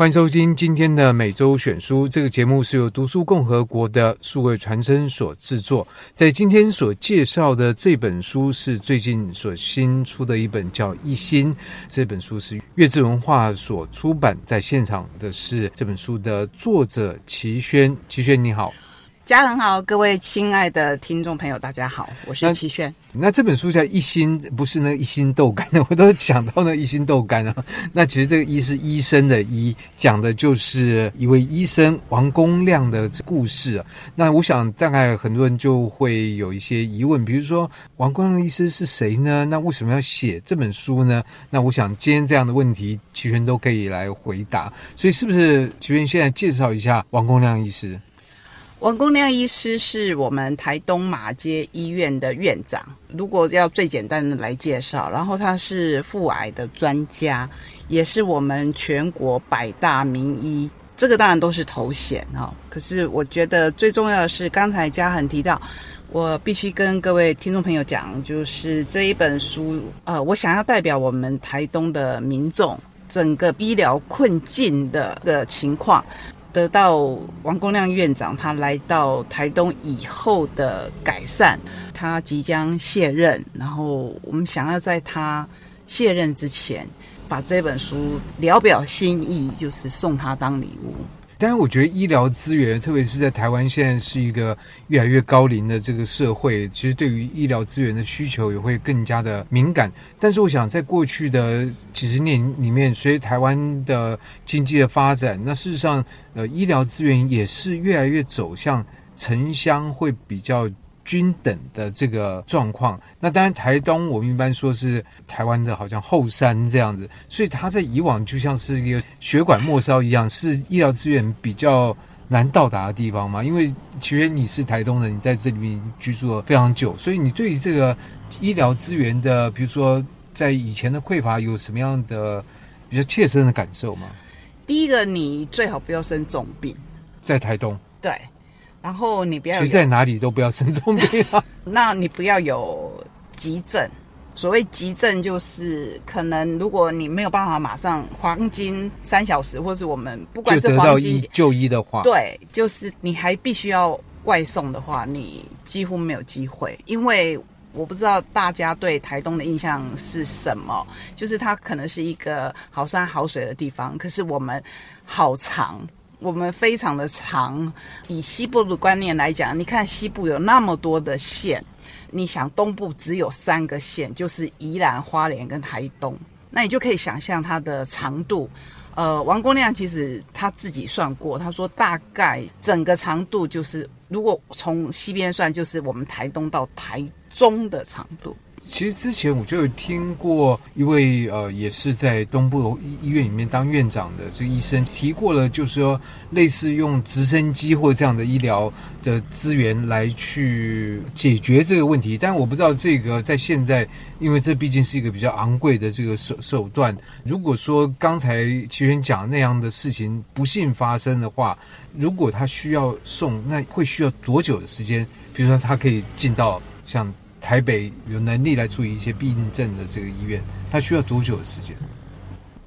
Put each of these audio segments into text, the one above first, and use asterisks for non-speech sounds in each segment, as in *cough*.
欢迎收听今天的每周选书。这个节目是由读书共和国的数位传声所制作。在今天所介绍的这本书是最近所新出的一本，叫《一心》。这本书是月之文化所出版。在现场的是这本书的作者齐轩。齐轩你好。家人好，各位亲爱的听众朋友，大家好，我是齐轩。那这本书叫《一心》，不是那个一心豆干的，*laughs* 我都想到那一心豆干啊。*laughs* 那其实这个“医”是医生的“医”，讲的就是一位医生王公亮的故事啊。那我想大概很多人就会有一些疑问，比如说王公亮医师是谁呢？那为什么要写这本书呢？那我想今天这样的问题，齐轩都可以来回答。所以是不是齐轩现在介绍一下王公亮医师？王公亮医师是我们台东马偕医院的院长。如果要最简单的来介绍，然后他是妇癌的专家，也是我们全国百大名医。这个当然都是头衔哦。可是我觉得最重要的是，刚才嘉恒提到，我必须跟各位听众朋友讲，就是这一本书，呃，我想要代表我们台东的民众，整个医疗困境的的情况。得到王公亮院长他来到台东以后的改善，他即将卸任，然后我们想要在他卸任之前，把这本书聊表心意，就是送他当礼物。但是我觉得医疗资源，特别是在台湾现在是一个越来越高龄的这个社会，其实对于医疗资源的需求也会更加的敏感。但是我想，在过去的几十年里面，随着台湾的经济的发展，那事实上，呃，医疗资源也是越来越走向城乡会比较。均等的这个状况，那当然台东我们一般说是台湾的好像后山这样子，所以它在以往就像是一个血管末梢一样，是医疗资源比较难到达的地方嘛。因为其实你是台东人，你在这里面居住了非常久，所以你对于这个医疗资源的，比如说在以前的匮乏有什么样的比较切身的感受吗？第一个，你最好不要生重病，在台东。对。然后你不要，其实在哪里都不要生重病啊。*laughs* 那你不要有急症。所谓急症，就是可能如果你没有办法马上黄金三小时，或是我们不管是黄金就医的话，对，就是你还必须要外送的话，你几乎没有机会。因为我不知道大家对台东的印象是什么，就是它可能是一个好山好水的地方，可是我们好长。我们非常的长，以西部的观念来讲，你看西部有那么多的县，你想东部只有三个县，就是宜兰、花莲跟台东，那你就可以想象它的长度。呃，王公亮其实他自己算过，他说大概整个长度就是，如果从西边算，就是我们台东到台中的长度。其实之前我就有听过一位呃，也是在东部医院里面当院长的这个医生提过了，就是说类似用直升机或这样的医疗的资源来去解决这个问题。但我不知道这个在现在，因为这毕竟是一个比较昂贵的这个手手段。如果说刚才齐轩讲那样的事情不幸发生的话，如果他需要送，那会需要多久的时间？比如说他可以进到像。台北有能力来处理一些病症的这个医院，它需要多久的时间？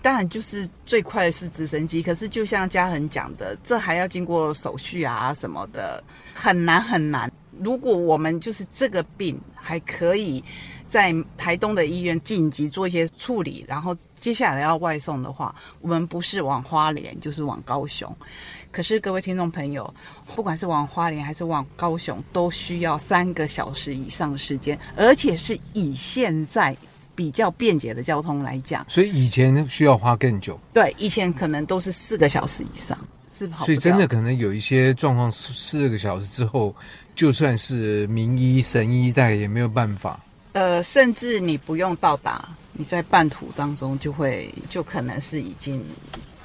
当然，就是最快是直升机。可是，就像嘉恒讲的，这还要经过手续啊什么的，很难很难。如果我们就是这个病还可以在台东的医院紧急做一些处理，然后接下来要外送的话，我们不是往花莲就是往高雄。可是各位听众朋友，不管是往花莲还是往高雄，都需要三个小时以上的时间，而且是以现在比较便捷的交通来讲，所以以前需要花更久。对，以前可能都是四个小时以上，是跑。所以真的可能有一些状况，四个小时之后，就算是名医神医，但也没有办法。呃，甚至你不用到达，你在半途当中就会，就可能是已经。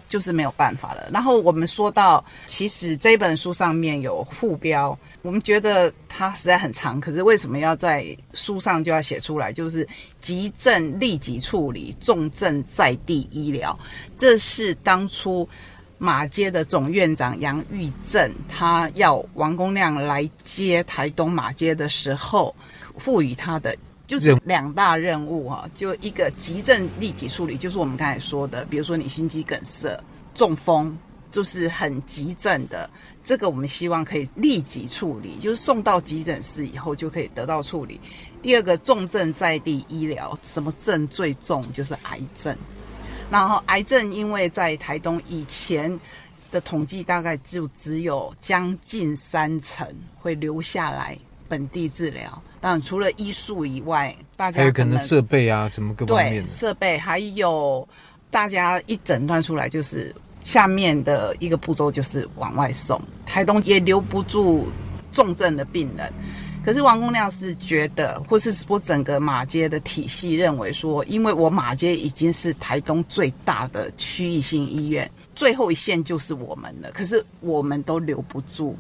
就是没有办法了。然后我们说到，其实这本书上面有副标，我们觉得它实在很长，可是为什么要在书上就要写出来？就是急症立即处理，重症在地医疗。这是当初马街的总院长杨玉正，他要王公亮来接台东马街的时候，赋予他的。就是两大任务哈，就一个急症立即处理，就是我们刚才说的，比如说你心肌梗塞，中风，就是很急症的，这个我们希望可以立即处理，就是送到急诊室以后就可以得到处理。第二个重症在地医疗，什么症最重就是癌症。然后癌症因为在台东以前的统计大概就只有将近三成会留下来本地治疗。当然除了医术以外，大家还有可能设备啊什么各方面的设备，还有大家一诊断出来就是。下面的一个步骤就是往外送，台东也留不住重症的病人。可是王公亮是觉得，或是我整个马街的体系认为说，因为我马街已经是台东最大的区域性医院，最后一线就是我们了。可是我们都留不住。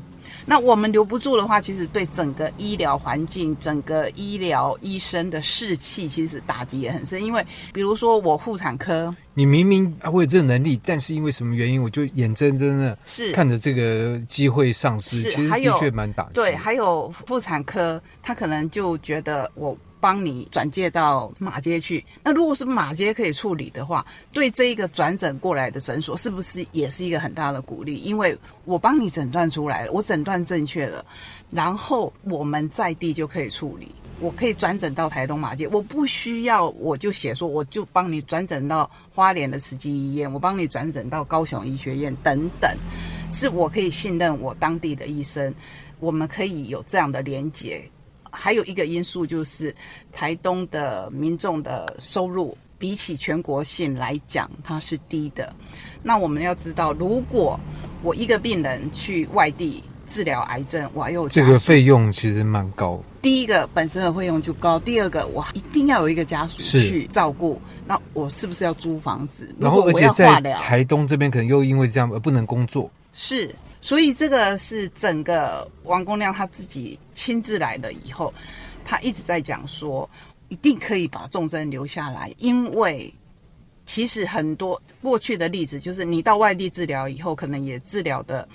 那我们留不住的话，其实对整个医疗环境、整个医疗医生的士气，其实打击也很深。因为比如说我妇产科，你明明会有这个能力，但是因为什么原因，我就眼睁睁的是看着这个机会丧失，其实的确蛮打击。对，还有妇产科，他可能就觉得我。帮你转介到马街去。那如果是马街可以处理的话，对这一个转诊过来的诊所，是不是也是一个很大的鼓励？因为我帮你诊断出来了，我诊断正确了，然后我们在地就可以处理，我可以转诊到台东马街，我不需要我就写说，我就帮你转诊到花莲的慈济医院，我帮你转诊到高雄医学院等等，是我可以信任我当地的医生，我们可以有这样的连结。还有一个因素就是，台东的民众的收入比起全国性来讲，它是低的。那我们要知道，如果我一个病人去外地治疗癌症，我又这个费用其实蛮高。第一个本身的费用就高，第二个我一定要有一个家属去照顾。那我是不是要租房子？然后而且在台东这边可能又因为这样而不能工作。是。所以这个是整个王公亮他自己亲自来了以后，他一直在讲说，一定可以把重症留下来，因为其实很多过去的例子就是你到外地治疗以后，可能也治疗的。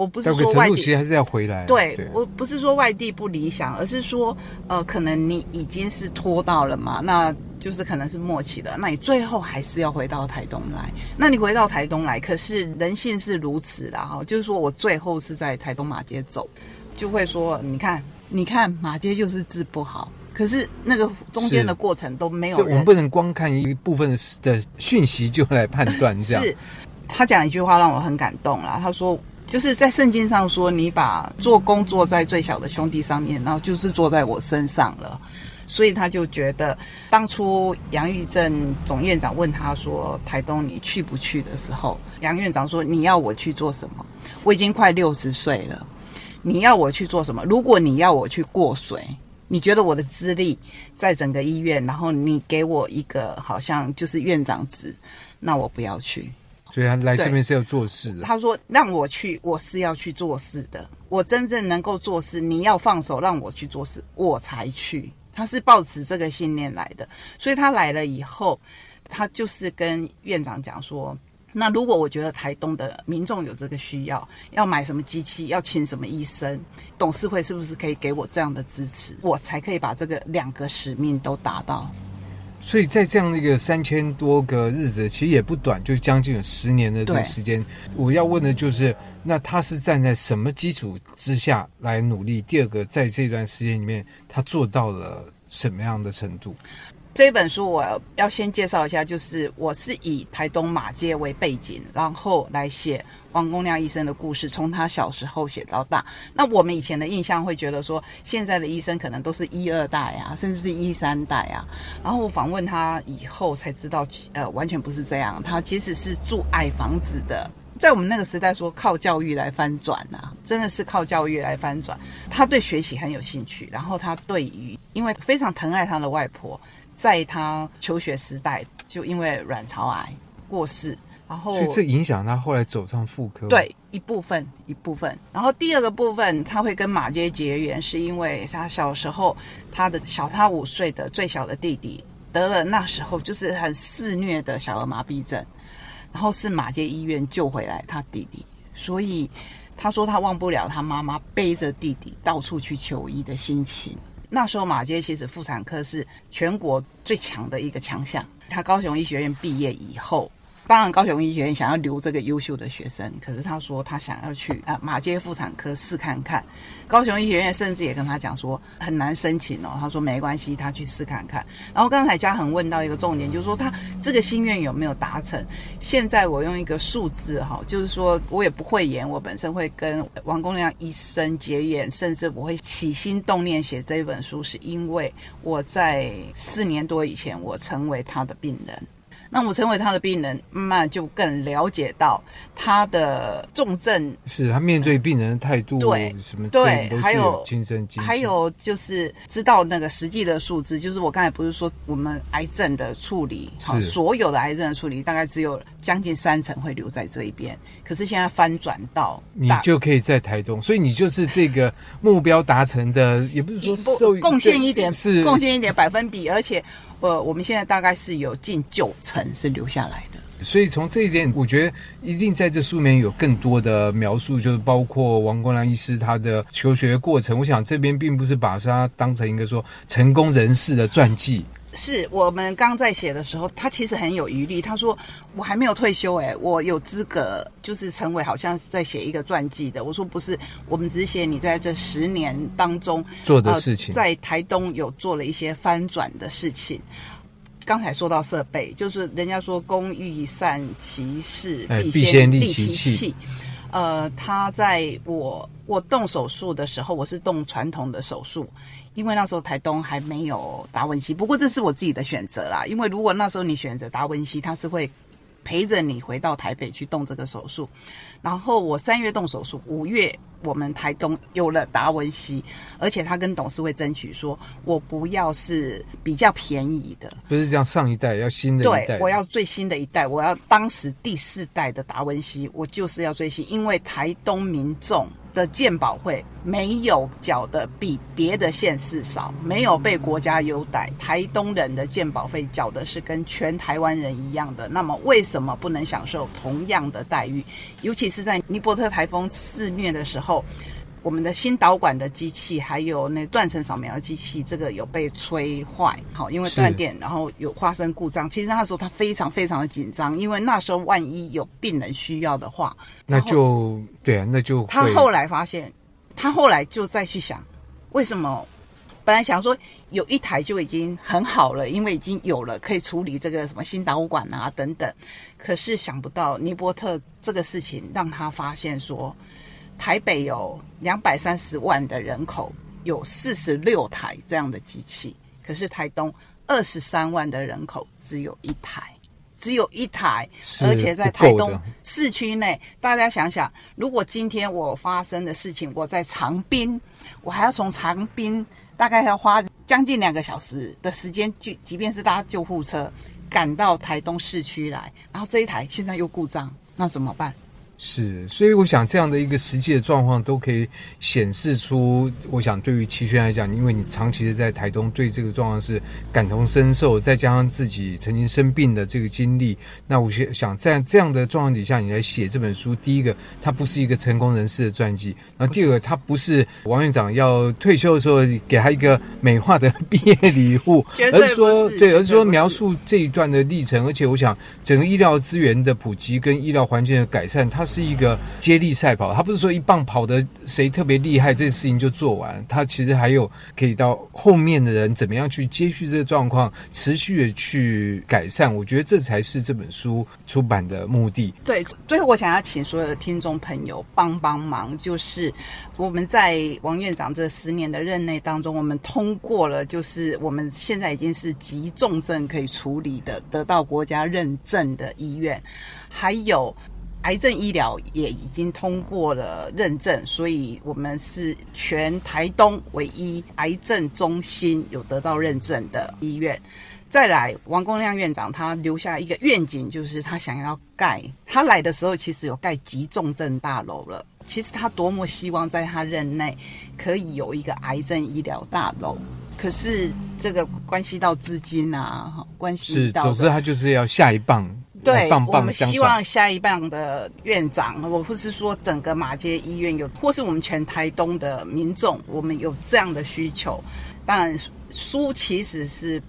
我不是说外地其实还是要回来。对，对我不是说外地不理想，而是说呃，可能你已经是拖到了嘛，那就是可能是末期的，那你最后还是要回到台东来。那你回到台东来，可是人性是如此的哈，就是说我最后是在台东马街走，就会说你看，你看马街就是治不好，可是那个中间的过程都没有。就我们不能光看一部分的讯息就来判断这样。是他讲一句话让我很感动啦，他说。就是在圣经上说，你把做工做在最小的兄弟上面，然后就是做在我身上了。所以他就觉得，当初杨玉正总院长问他说：“台东你去不去？”的时候，杨院长说：“你要我去做什么？我已经快六十岁了，你要我去做什么？如果你要我去过水，你觉得我的资历在整个医院，然后你给我一个好像就是院长职，那我不要去。”所以他来这边是要做事的。他说：“让我去，我是要去做事的。我真正能够做事，你要放手让我去做事，我才去。”他是抱持这个信念来的。所以他来了以后，他就是跟院长讲说：“那如果我觉得台东的民众有这个需要，要买什么机器，要请什么医生，董事会是不是可以给我这样的支持，我才可以把这个两个使命都达到。”所以在这样的一个三千多个日子，其实也不短，就将近有十年的这个时间。我要问的就是，那他是站在什么基础之下来努力？第二个，在这段时间里面，他做到了什么样的程度？这本书我要先介绍一下，就是我是以台东马街为背景，然后来写王公亮医生的故事，从他小时候写到大。那我们以前的印象会觉得说，现在的医生可能都是一二代啊，甚至是一三代啊。然后我访问他以后才知道，呃，完全不是这样。他其实是住矮房子的，在我们那个时代说靠教育来翻转啊，真的是靠教育来翻转。他对学习很有兴趣，然后他对于因为非常疼爱他的外婆。在他求学时代，就因为卵巢癌过世，然后所以这影响他后来走上妇科。对，一部分一部分。然后第二个部分，他会跟马街结缘，是因为他小时候他的小他五岁的最小的弟弟得了那时候就是很肆虐的小儿麻痹症，然后是马街医院救回来他弟弟，所以他说他忘不了他妈妈背着弟弟到处去求医的心情。那时候马街其实妇产科是全国最强的一个强项。他高雄医学院毕业以后，当然高雄医学院想要留这个优秀的学生，可是他说他想要去啊马街妇产科试看看。高雄医学院甚至也跟他讲说很难申请哦，他说没关系，他去试看看。然后刚才嘉恒问到一个重点，就是说他这个心愿有没有达成？现在我用一个数字哈，就是说我也不会演，我本身会跟王公亮医生结缘，甚至我会起心动念写这本书，是因为我在四年多以前我成为他的病人。那我成为他的病人，慢慢就更了解到他的重症，是他面对病人的态度，对什么对，还有亲身经历，还有就是知道那个实际的数字，就是我刚才不是说我们癌症的处理，好，所有的癌症的处理大概只有将近三成会留在这一边，可是现在翻转到你就可以在台东，所以你就是这个目标达成的，也不是说受贡献一点，是。贡献一点百分比，而且。呃，我们现在大概是有近九成是留下来的，所以从这一点，我觉得一定在这书里面有更多的描述，就是包括王光良医师他的求学过程。我想这边并不是把他当成一个说成功人士的传记。是我们刚在写的时候，他其实很有余力。他说：“我还没有退休，诶，我有资格就是成为好像是在写一个传记的。”我说：“不是，我们只写你在这十年当中做的事情，呃，在台东有做了一些翻转的事情。刚才说到设备，就是人家说工欲善其事，必先利其器。呃，他在我我动手术的时候，我是动传统的手术。”因为那时候台东还没有达文西，不过这是我自己的选择啦。因为如果那时候你选择达文西，他是会陪着你回到台北去动这个手术。然后我三月动手术，五月我们台东有了达文西，而且他跟董事会争取说，我不要是比较便宜的，不是这样上一代，要新的一代。对，我要最新的一代，我要当时第四代的达文西，我就是要最新，因为台东民众。的鉴保会没有缴的比别的县市少，没有被国家优待。台东人的鉴保费缴的是跟全台湾人一样的，那么为什么不能享受同样的待遇？尤其是在尼伯特台风肆虐的时候。我们的新导管的机器，还有那断层扫描的机器，这个有被吹坏，好，因为断电，然后有发生故障。其实那时候他非常非常的紧张，因为那时候万一有病人需要的话，那就对啊，那就他后来发现，他后来就再去想，为什么本来想说有一台就已经很好了，因为已经有了可以处理这个什么新导管啊等等，可是想不到尼伯特这个事情让他发现说。台北有两百三十万的人口，有四十六台这样的机器。可是台东二十三万的人口只有一台，只有一台，而且在台东市区内，大家想想，如果今天我发生的事情，我在长滨，我还要从长滨大概要花将近两个小时的时间，就即便是搭救护车赶到台东市区来，然后这一台现在又故障，那怎么办？是，所以我想这样的一个实际的状况都可以显示出，我想对于齐轩来讲，因为你长期的在台东，对这个状况是感同身受，再加上自己曾经生病的这个经历，那我想想在这样的状况底下，你来写这本书，第一个，它不是一个成功人士的传记，然后第二个，它不是王院长要退休的时候给他一个美化的 *laughs* 毕业礼物，而是说，对，而是说描述这一段的历程，而且我想整个医疗资源的普及跟医疗环境的改善，它。是一个接力赛跑，他不是说一棒跑得谁特别厉害，这个事情就做完。他其实还有可以到后面的人怎么样去接续这个状况，持续的去改善。我觉得这才是这本书出版的目的。对，最后我想要请所有的听众朋友帮帮忙，就是我们在王院长这十年的任内当中，我们通过了，就是我们现在已经是急重症可以处理的，得到国家认证的医院，还有。癌症医疗也已经通过了认证，所以我们是全台东唯一癌症中心有得到认证的医院。再来，王公亮院长他留下一个愿景，就是他想要盖。他来的时候其实有盖急重症大楼了。其实他多么希望在他任内可以有一个癌症医疗大楼，可是这个关系到资金啊，关系到，是，总之他就是要下一棒。对，棒棒我们希望下一棒的院长，我或是说整个马街医院有，或是我们全台东的民众，我们有这样的需求。当然，书其实是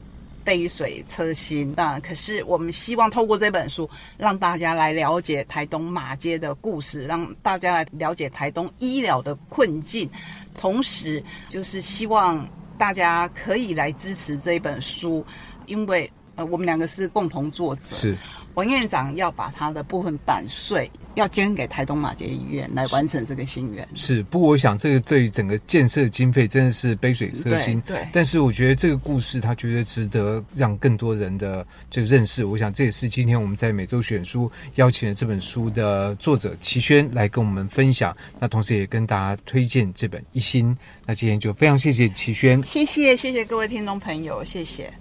杯水车薪。当然，可是我们希望透过这本书，让大家来了解台东马街的故事，让大家来了解台东医疗的困境，同时就是希望大家可以来支持这一本书，因为呃，我们两个是共同作者。是。王院长要把他的部分版税要捐给台东马杰医院来完成这个心愿。是，不过我想这个对整个建设经费真的是杯水车薪。对。对，但是我觉得这个故事，他绝对值得让更多人的这个认识。我想这也是今天我们在每周选书邀请了这本书的作者齐轩来跟我们分享。那同时也跟大家推荐这本一心。那今天就非常谢谢齐轩。谢谢谢谢各位听众朋友，谢谢。